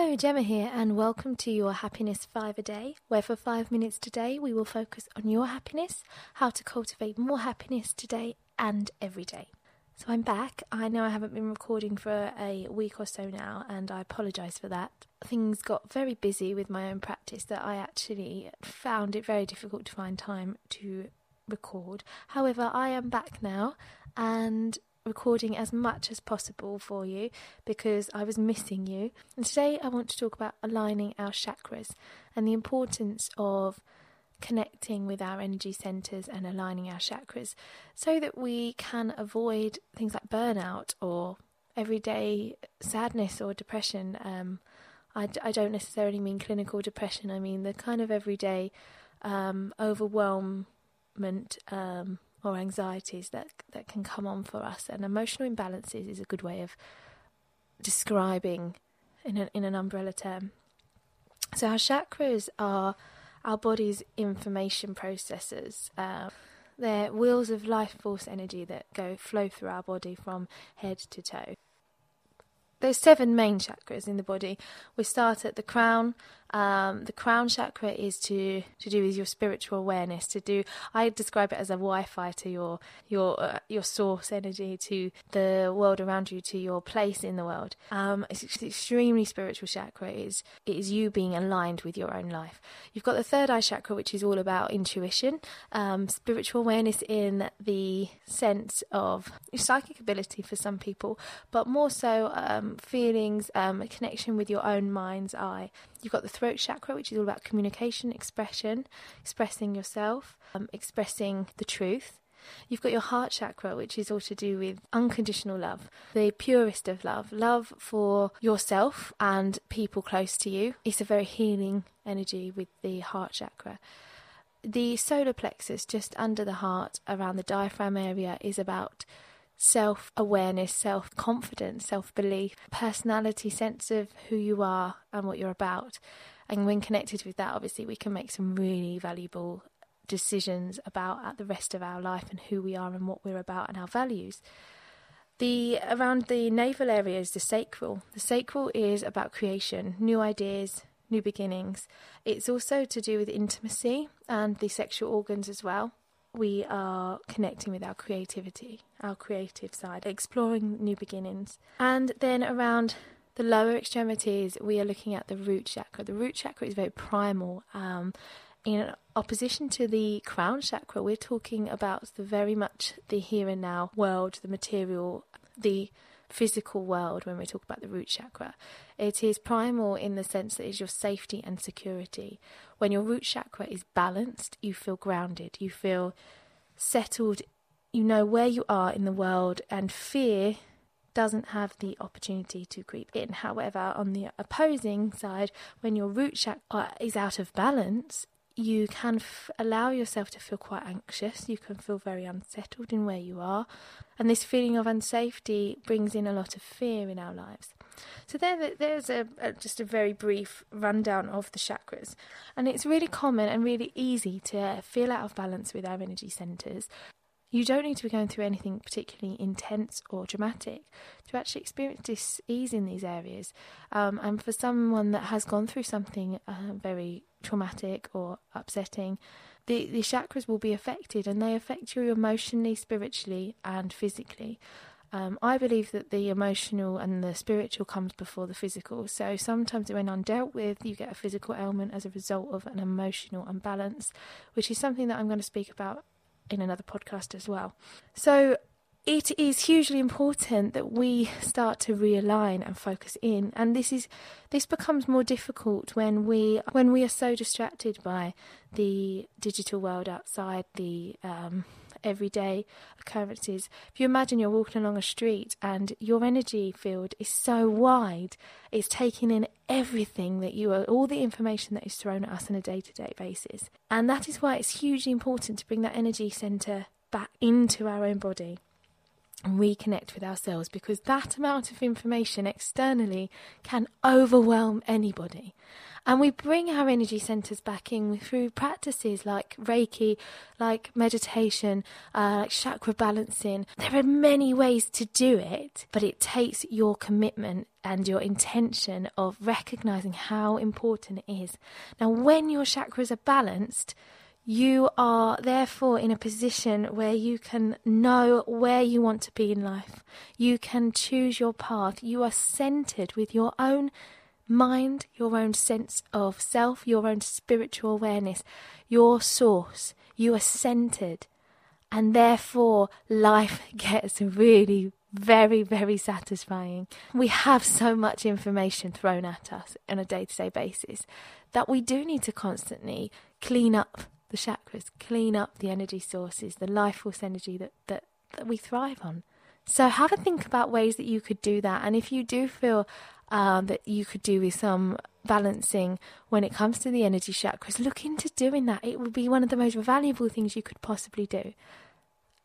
Hello, Gemma here, and welcome to your Happiness 5 a Day, where for 5 minutes today we will focus on your happiness, how to cultivate more happiness today and every day. So I'm back. I know I haven't been recording for a week or so now, and I apologise for that. Things got very busy with my own practice that I actually found it very difficult to find time to record. However, I am back now, and recording as much as possible for you because I was missing you. And today I want to talk about aligning our chakras and the importance of connecting with our energy centers and aligning our chakras so that we can avoid things like burnout or everyday sadness or depression. Um, I, I, don't necessarily mean clinical depression, I mean the kind of everyday um, overwhelmment. Um, or anxieties that that can come on for us. And emotional imbalances is a good way of describing in an, in an umbrella term. So our chakras are our body's information processors. Uh, they're wheels of life force energy that go flow through our body from head to toe. There's seven main chakras in the body. We start at the crown, um, the crown chakra is to to do with your spiritual awareness. To do, I describe it as a Wi-Fi to your your uh, your source energy, to the world around you, to your place in the world. Um, it's extremely spiritual chakra. It is it is you being aligned with your own life. You've got the third eye chakra, which is all about intuition, um, spiritual awareness in the sense of psychic ability for some people, but more so um, feelings, um, a connection with your own mind's eye. You've got the throat chakra, which is all about communication, expression, expressing yourself, um, expressing the truth. You've got your heart chakra, which is all to do with unconditional love, the purest of love, love for yourself and people close to you. It's a very healing energy with the heart chakra. The solar plexus, just under the heart, around the diaphragm area, is about self awareness, self confidence, self belief, personality, sense of who you are and what you're about. And when connected with that, obviously, we can make some really valuable decisions about the rest of our life and who we are and what we're about and our values. The around the navel area is the sacral. The sacral is about creation, new ideas, new beginnings. It's also to do with intimacy and the sexual organs as well we are connecting with our creativity, our creative side, exploring new beginnings. And then around the lower extremities, we are looking at the root chakra. The root chakra is very primal. Um, in opposition to the crown chakra, we're talking about the very much the here and now world, the material, the physical world when we talk about the root chakra. It is primal in the sense that it's your safety and security. When your root chakra is balanced, you feel grounded, you feel settled, you know where you are in the world, and fear doesn't have the opportunity to creep in. However, on the opposing side, when your root chakra is out of balance, you can f- allow yourself to feel quite anxious. You can feel very unsettled in where you are. And this feeling of unsafety brings in a lot of fear in our lives. So there, there's a, a, just a very brief rundown of the chakras, and it's really common and really easy to feel out of balance with our energy centers. You don't need to be going through anything particularly intense or dramatic to actually experience dis ease in these areas. Um, and for someone that has gone through something uh, very traumatic or upsetting, the, the chakras will be affected and they affect you emotionally, spiritually, and physically. Um, I believe that the emotional and the spiritual comes before the physical. So sometimes when undealt with, you get a physical ailment as a result of an emotional imbalance, which is something that I'm going to speak about in another podcast as well. So it is hugely important that we start to realign and focus in and this is this becomes more difficult when we when we are so distracted by the digital world outside the um, everyday occurrences. If you imagine you're walking along a street and your energy field is so wide, it's taking in everything that you are, all the information that is thrown at us on a day to day basis. And that is why it's hugely important to bring that energy centre back into our own body. And reconnect with ourselves because that amount of information externally can overwhelm anybody. And we bring our energy centers back in through practices like Reiki, like meditation, uh, like chakra balancing. There are many ways to do it, but it takes your commitment and your intention of recognizing how important it is. Now, when your chakras are balanced, you are therefore in a position where you can know where you want to be in life. You can choose your path. You are centered with your own mind, your own sense of self, your own spiritual awareness, your source. You are centered. And therefore, life gets really, very, very satisfying. We have so much information thrown at us on a day to day basis that we do need to constantly clean up the chakras, clean up the energy sources, the life force energy that, that, that we thrive on. So have a think about ways that you could do that. And if you do feel um, that you could do with some balancing when it comes to the energy chakras, look into doing that. It would be one of the most valuable things you could possibly do.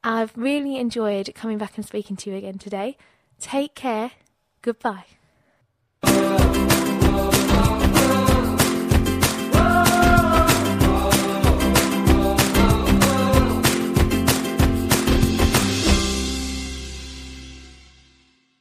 I've really enjoyed coming back and speaking to you again today. Take care. Goodbye.